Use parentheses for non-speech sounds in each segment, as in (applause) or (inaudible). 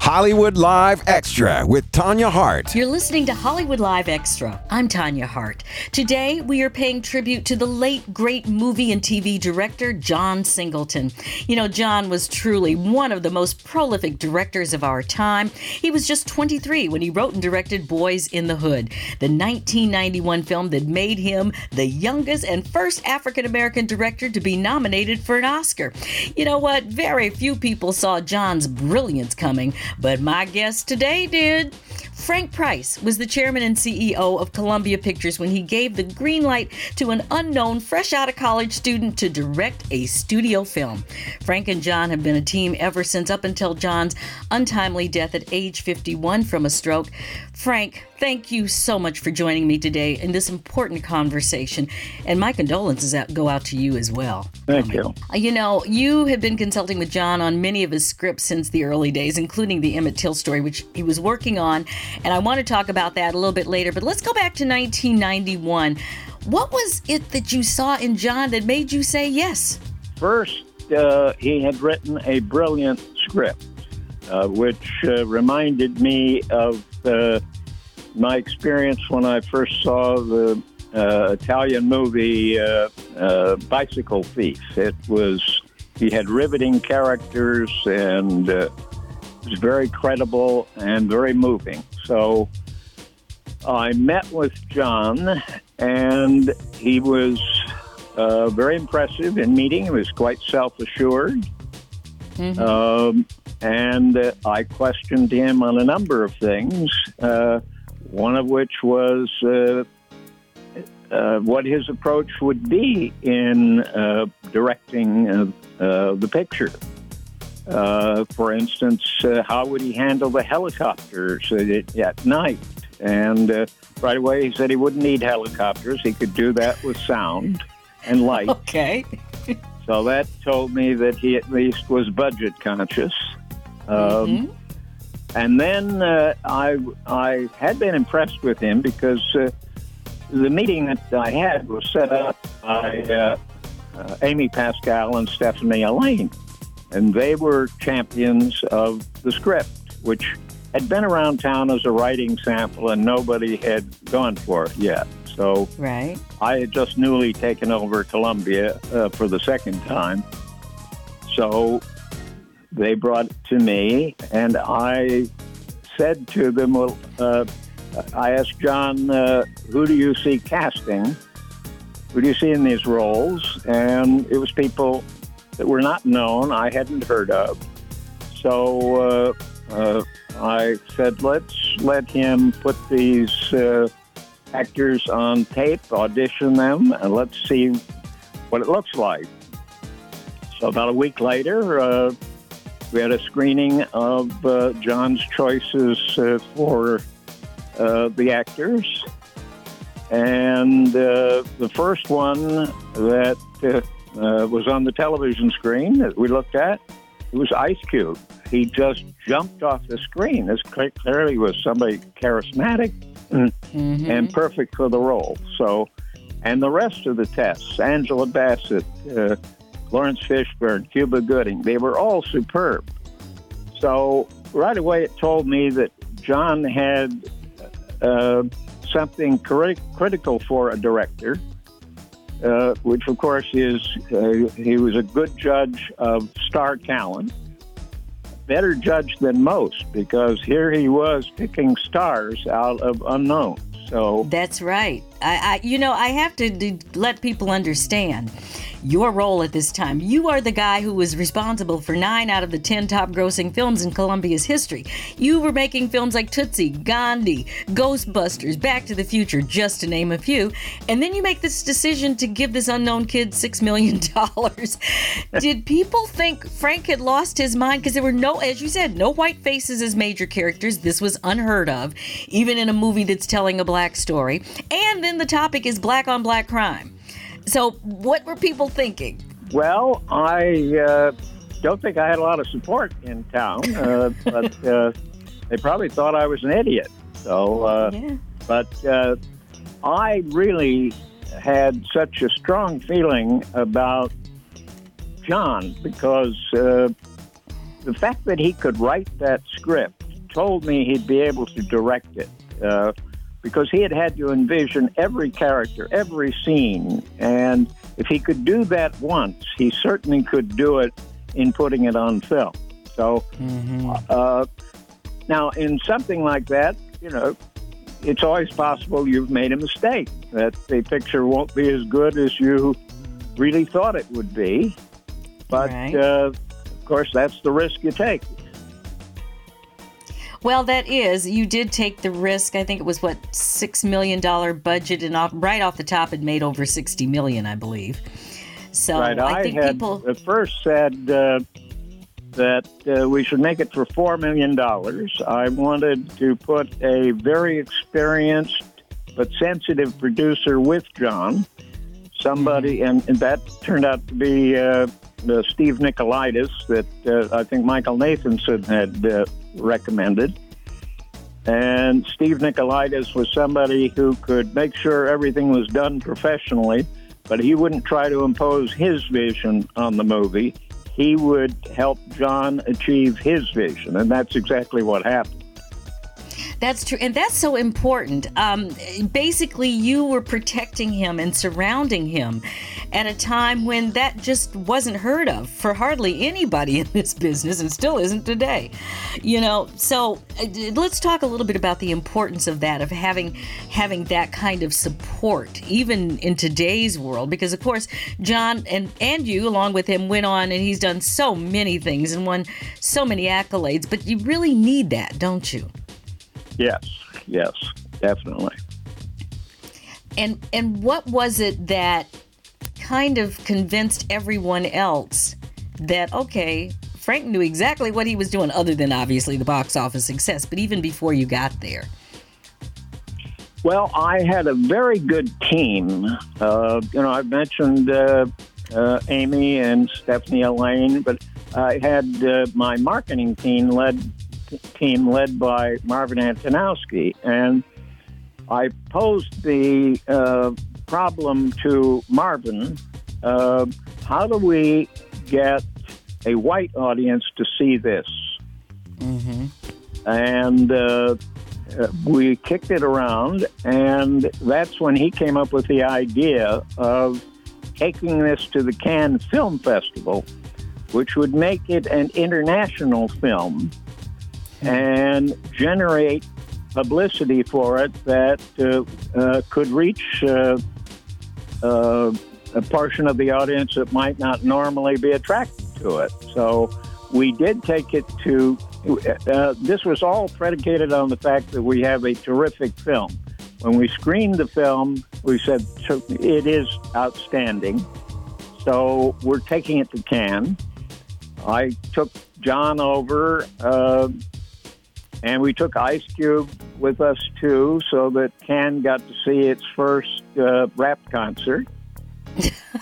Hollywood Live Extra with Tanya Hart. You're listening to Hollywood Live Extra. I'm Tanya Hart. Today, we are paying tribute to the late, great movie and TV director, John Singleton. You know, John was truly one of the most prolific directors of our time. He was just 23 when he wrote and directed Boyz n the Hood, the 1991 film that made him the youngest and first African American director to be nominated for an Oscar. You know what? Very few people saw John's brilliance coming but my guest today did. Frank Price was the chairman and CEO of Columbia Pictures when he gave the green light to an unknown, fresh out of college student to direct a studio film. Frank and John have been a team ever since, up until John's untimely death at age 51 from a stroke. Frank, thank you so much for joining me today in this important conversation. And my condolences go out to you as well. Thank you. Uh, you know, you have been consulting with John on many of his scripts since the early days, including the Emmett Till story, which he was working on. And I want to talk about that a little bit later. But let's go back to 1991. What was it that you saw in John that made you say yes? First, uh, he had written a brilliant script, uh, which uh, reminded me of uh, my experience when I first saw the uh, Italian movie uh, uh, Bicycle Thief. It was he had riveting characters and uh, it was very credible and very moving. So I met with John, and he was uh, very impressive in meeting. He was quite self assured. Mm-hmm. Um, and uh, I questioned him on a number of things, uh, one of which was uh, uh what his approach would be in uh, directing uh, the picture. for instance, how would he handle the helicopters at, at night? And right away, he said he wouldn't need helicopters. He could do that with sound and light. (laughs) Okay. so that told me that he at least was budget conscious. Um, mm-hmm. And then uh, I I had been impressed with him because uh, the meeting that I had was set up by uh, uh Amy Pascal and Stephanie Allain. and they were champions of the script, which had been around town as a writing sample, and nobody had gone for it yet. So right. I had just newly taken over Columbia uh, for the second time. So they brought to me, and I said to them, well, uh, I asked John, uh, who do you see casting? Who do you see in these roles? And it was people that were not known, I hadn't heard of. So uh, uh I said, let's let him put these uh, actors on tape, audition them, and let's see what it looks like. So about a week later, uh, we had a screening of uh, John's choices uh, for uh, the actors. And uh, the first one that uh, was on the television screen that we looked at, it was Ice Cube. He just jumped off the screen. This clearly was somebody charismatic mm-hmm. and perfect for the role. So, and the rest of the tests, Angela Bassett, Laurence Fishburne, Cuba Gooding, they were all superb. So right away it told me that John had uh, something cri- critical for a director, uh, which of course is uh, he was a good judge of star talent, better judge than most because here he was picking stars out of unknowns. So that's right. I, I you know, I have to let people understand your role at this time. You are the guy who was responsible for nine out of the 10 top grossing films in Columbia's history. You were making films like Tootsie, Gandhi, Ghostbusters, Back to the Future, just to name a few. And then you make this decision to give this unknown kid $6 million. (laughs) Did people think Frank had lost his mind? Because there were no, as you said, no white faces as major characters. This was unheard of, even in a movie that's telling a black story. And then the topic is black on black crime. So, what were people thinking? Well, I uh, don't think I had a lot of support in town, uh, (laughs) but uh, they probably thought I was an idiot. So, uh, Yeah. but uh, I really had such a strong feeling about John because uh, the fact that he could write that script told me he'd be able to direct it. Because he had had to envision every character, every scene, and if he could do that once, he certainly could do it in putting it on film. So, uh, now in something like that, you know, it's always possible you've made a mistake, that the picture won't be as good as you really thought it would be. But, Right. uh, of course, that's the risk you take. Well, that is. You did take the risk. I think it was what six million dollar budget, and off, right off the top, it made over sixty million, I believe. So right. I I, think had people. at first said uh, that uh, we should make it for four million dollars. I wanted to put a very experienced but sensitive producer with John, somebody, Mm-hmm. and, and that turned out to be uh, the Steve Nicolaides that uh, I think Michael Nathanson had uh, recommended. And Steve Nicolaides was somebody who could make sure everything was done professionally, but he wouldn't try to impose his vision on the movie. He would help John achieve his vision, and that's exactly what happened. That's true, and that's so important. Um, basically, you were protecting him and surrounding him at a time when that just wasn't heard of for hardly anybody in this business, and still isn't today. You know, so uh, let's talk a little bit about the importance of that, of having having that kind of support, even in today's world. Because of course, John and and you, along with him, went on and he's done so many things and won so many accolades. But you really need that, don't you? Yes, yes, definitely. And and what was it that kind of convinced everyone else that okay, Frank knew exactly what he was doing, other than obviously the box office success, but even before you got there. Well, I had a very good team. Uh, you know, I've mentioned uh, uh, Amy and Stephanie Allain, but I had uh, my marketing team led team led by Marvin Antonowsky, and I posed the uh, problem to Marvin: uh, How do we get a white audience to see this? And uh, uh, we kicked it around, and that's when he came up with the idea of taking this to the Cannes Film Festival, which would make it an international film and generate publicity for it that uh, uh, could reach uh, uh, a portion of the audience that might not normally be attracted to it. So we did take it to. Uh, this was all predicated on the fact that we have a terrific film. When we screened the film, we said it is outstanding. So we're taking it to Cannes. I took John over, uh, and we took Ice Cube with us too, so that Cannes got to see its first uh, rap concert.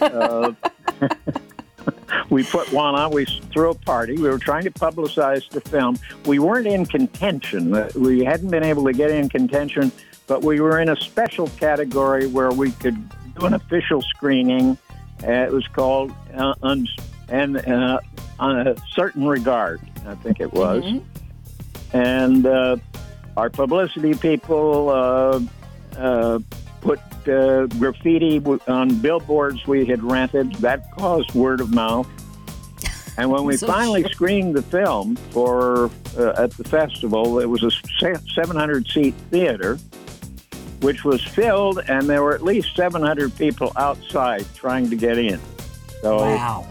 uh, (laughs) we put one on. We threw a party. We were trying to publicize the film. We weren't in contention. Uh, We hadn't been able to get in contention, but we were in a special category where we could do an official screening. Uh, it was called uh, un- and uh, on a certain regard. I think it was, and uh, our publicity people uh, uh, put uh, graffiti on billboards we had rented. That caused word of mouth. And when we (laughs) So finally sure. screened the film for uh, at the festival, it was a 700 seat theater. which was filled, and there were at least 700 people outside trying to get in. So Wow.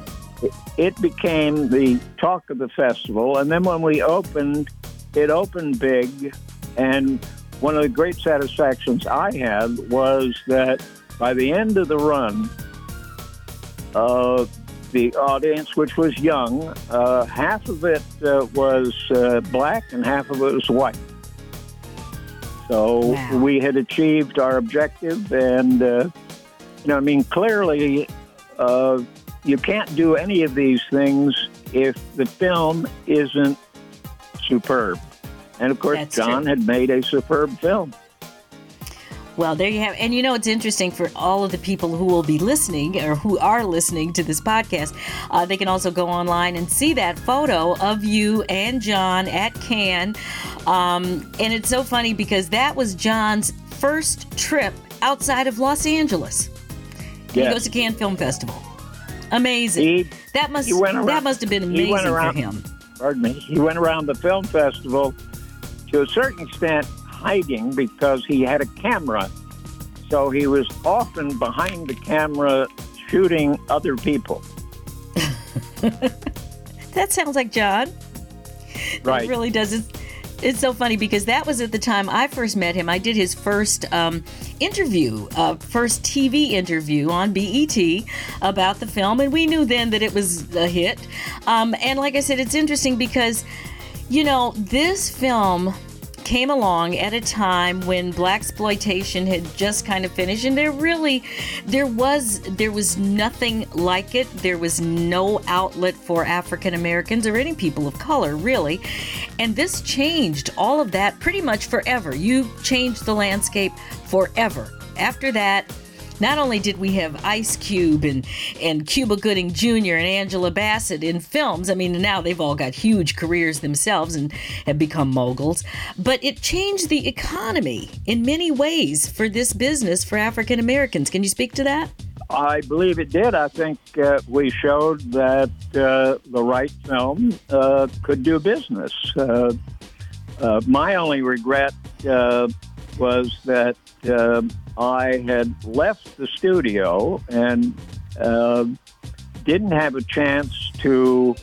it became the talk of the festival. And then when we opened, it opened big. And one of the great satisfactions I had was that by the end of the run, uh, the audience, which was young, uh, half of it uh, was uh, black and half of it was white. So Wow. we had achieved our objective, and uh, you know, I mean, clearly, uh, you can't do any of these things if the film isn't superb. And of course, That's John true. had made a superb film. Well, there you have, and you know it's interesting for all of the people who will be listening or who are listening to this podcast. Uh, they can also go online and see that photo of you and John at Cannes, um, and it's so funny because that was John's first trip outside of Los Angeles. He goes to Cannes Film Festival. Amazing. He- that must he went around- that must have been amazing for him. Pardon me, he went around the film festival to a certain extent hiding because he had a camera. So he was often behind the camera shooting other people. (laughs) That sounds like John. Right. It really does. It's, it's so funny because that was at the time I first met him. I did his first um, interview, uh, first TV interview on BET about the film, and we knew then that it was a hit. Um, and like I said, it's interesting because, you know, this film came along at a time when black exploitation had just kind of finished and there really there was there was nothing like it. There was no outlet for african americans or any people of color really. And this changed all of that pretty much forever. You changed the landscape forever. After that not only did we have Ice Cube and, and Cuba Gooding Jr. and Angela Bassett in films, I mean, now they've all got huge careers themselves and have become moguls, but it changed the economy in many ways for this business for African Americans. Can you speak to that? I believe it did. I think uh, we showed that uh, the right film uh, could do business. Uh, uh, my only regret uh, was that uh, I had left the studio and uh, didn't have a chance to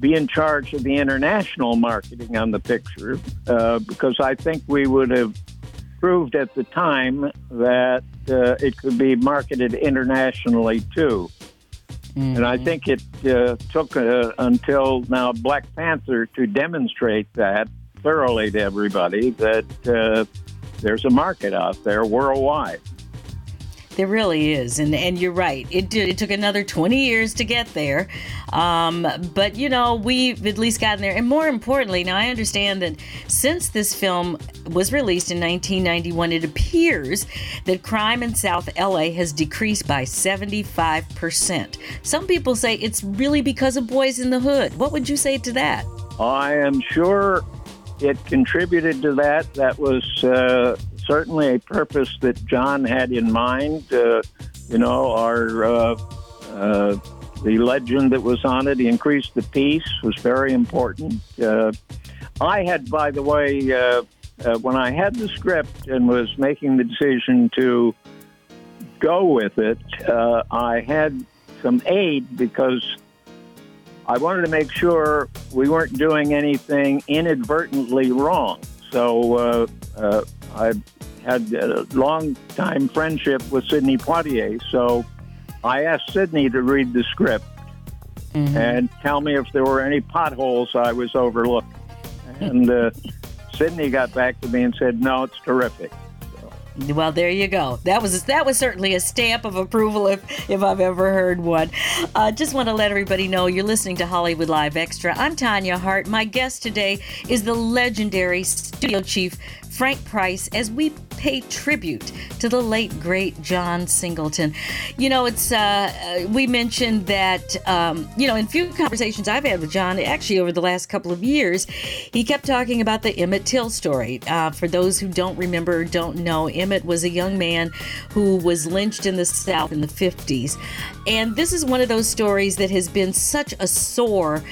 be in charge of the international marketing on the picture uh, because I think we would have proved at the time that uh, it could be marketed internationally too. And I think it uh, took uh, until now Black Panther to demonstrate that thoroughly to everybody that uh, there's a market out there worldwide. There really is, and and you're right. It did. It took another 20 years to get there, um, but you know we've at least gotten there. And more importantly, now I understand that since this film was released in 1991, it appears that crime in South LA has decreased by 75 percent. Some people say it's really because of Boyz n the Hood. What would you say to that? I am sure it contributed to that. That was uh, certainly a purpose that John had in mind. Uh, you know, our uh, uh, the legend that was on it, increased the peace, was very important. Uh, I had, by the way, uh, when I had the script and was making the decision to go with it, I had some aid because I wanted to make sure we weren't doing anything inadvertently wrong. So uh, uh, I had a long time friendship with Sidney Poitier. So I asked Sidney to read the script and tell me if there were any potholes I was overlooking. And uh, Sidney got back to me and said, "No, it's terrific." Well, there you go. That was that was certainly a stamp of approval if if I've ever heard one. Uh, just want to let everybody know you're listening to Hollywood Live Extra. I'm Tanya Hart. My guest today is the legendary studio chief Frank Price as we pay tribute to the late great John Singleton. You know, it's uh, uh, we mentioned that um, you know in few conversations I've had with John, actually over the last couple of years, he kept talking about the Emmett Till story. Uh, for those who don't remember or don't know, Emmett was a young man who was lynched in the South in the 50s, and this is one of those stories that has been such a sore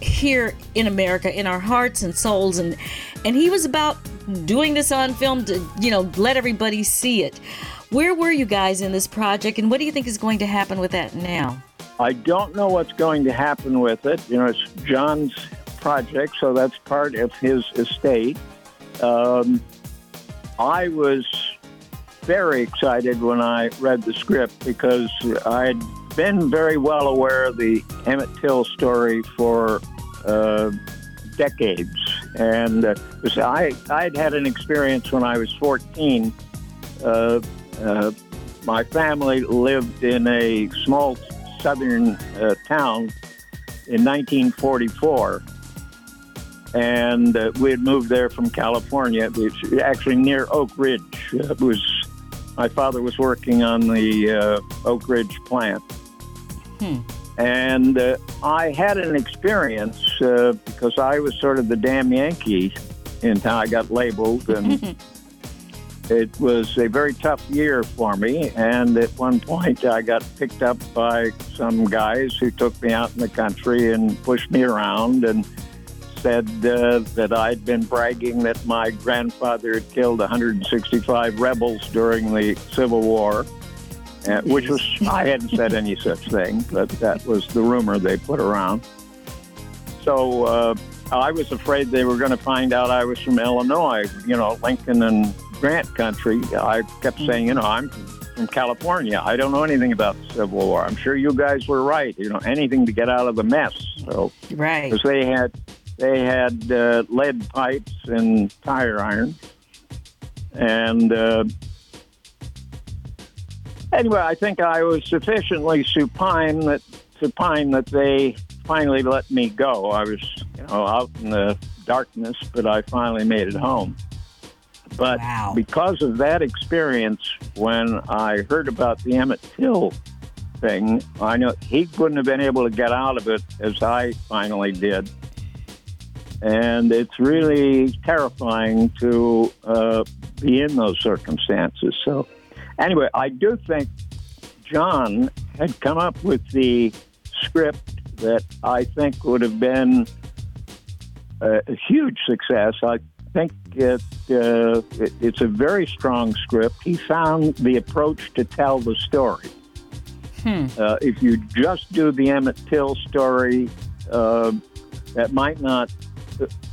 here in America in our hearts and souls and and he was about doing this on film to, you know, let everybody see it. Where were you guys in this project, and what do you think is going to happen with that now? I don't know what's going to happen with it. You know, it's John's project, so that's part of his estate. Um, I was very excited when I read the script because I'd been very well aware of the Emmett Till story for uh, decades. And uh, I, I'd had an experience when I was 14. Uh, uh, my family lived in a small southern uh, town in 1944 and uh, we had moved there from California. It's actually near Oak Ridge. It was my father was working on the Oak Ridge plant, hmm. and uh, I had an experience uh, because I was sort of the damn Yankee in town. I got labeled, and (laughs) it was a very tough year for me. And at one point, I got picked up by some guys who took me out in the country and pushed me around and said uh, that I'd been bragging that my grandfather had killed 165 rebels during the Civil War, which was, I hadn't said any such thing, but that was the rumor they put around. So uh, I was afraid they were going to find out I was from Illinois, you know, Lincoln and Grant country. I kept saying, you know, I'm from California. I don't know anything about the Civil War. I'm sure you guys were right. You know, anything to get out of the mess. So, right, because they had they had uh, lead pipes and tire iron. And uh, anyway, I think I was sufficiently supine that supine that they finally let me go. I was, you know, out in the darkness, but I finally made it home. But wow. because of that experience, when I heard about the Emmett Till thing, I know he wouldn't have been able to get out of it as I finally did and it's really terrifying to uh, be in those circumstances. So, anyway, I do think John had come up with the script that I think would have been a, a huge success. I think it, uh, it, it's a very strong script. He found the approach to tell the story. Hmm. Uh, if you just do the Emmett Till story, uh, that might not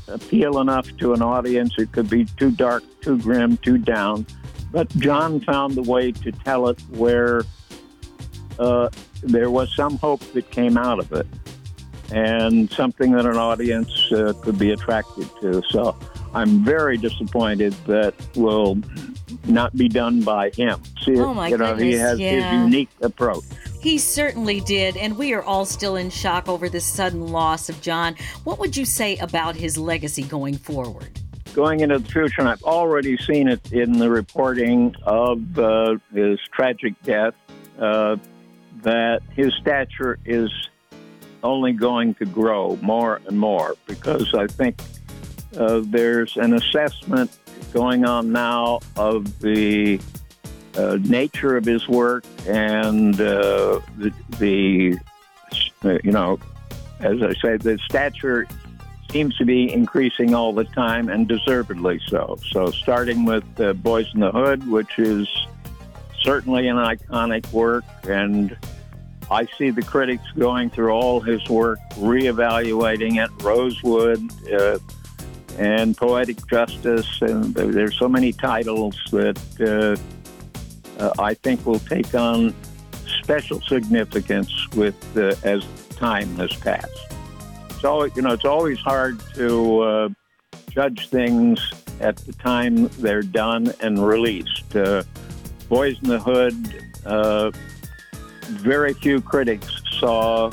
appeal enough to an audience. It could be too dark, too grim, too down. But John found the way to tell it where uh, there was some hope that came out of it and something that an audience uh, could be attracted to. So I'm very disappointed that will not be done by him. See, oh my you know, goodness, he has yeah. his unique approach. He certainly did, and we are all still in shock over this sudden loss of John. What would you say about his legacy going forward? Going into the future, and I've already seen it in the reporting of uh, his tragic death, uh, that his stature is only going to grow more and more because I think uh, there's an assessment going on now of the uh, nature of his work and uh, the, the, you know, as I say, the stature seems to be increasing all the time and deservedly so. So, starting with uh, Boyz n the Hood, which is certainly an iconic work, and I see the critics going through all his work, reevaluating it. Rosewood uh, and Poetic Justice, and there's so many titles that uh, uh, I think will take on special significance with uh, as time has passed. So you know, it's always hard to uh, judge things at the time they're done and released. Uh, Boyz n the Hood. Uh, very few critics saw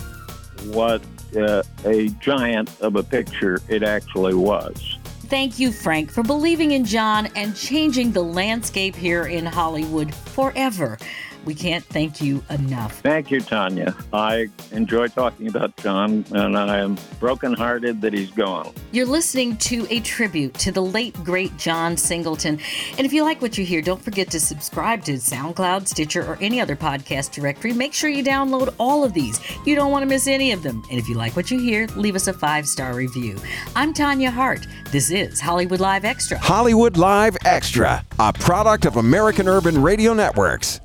what uh, a giant of a picture it actually was. Thank you, Frank, for believing in John and changing the landscape here in Hollywood forever. We can't thank you enough. Thank you, Tanya. I enjoy talking about John, and I am brokenhearted that he's gone. You're listening to a tribute to the late, great John Singleton. And if you like what you hear, don't forget to subscribe to SoundCloud, Stitcher, or any other podcast directory. Make sure you download all of these. You don't want to miss any of them. And if you like what you hear, leave us a five star review. I'm Tanya Hart. This is Hollywood Live Extra. Hollywood Live Extra, a product of American Urban Radio Networks.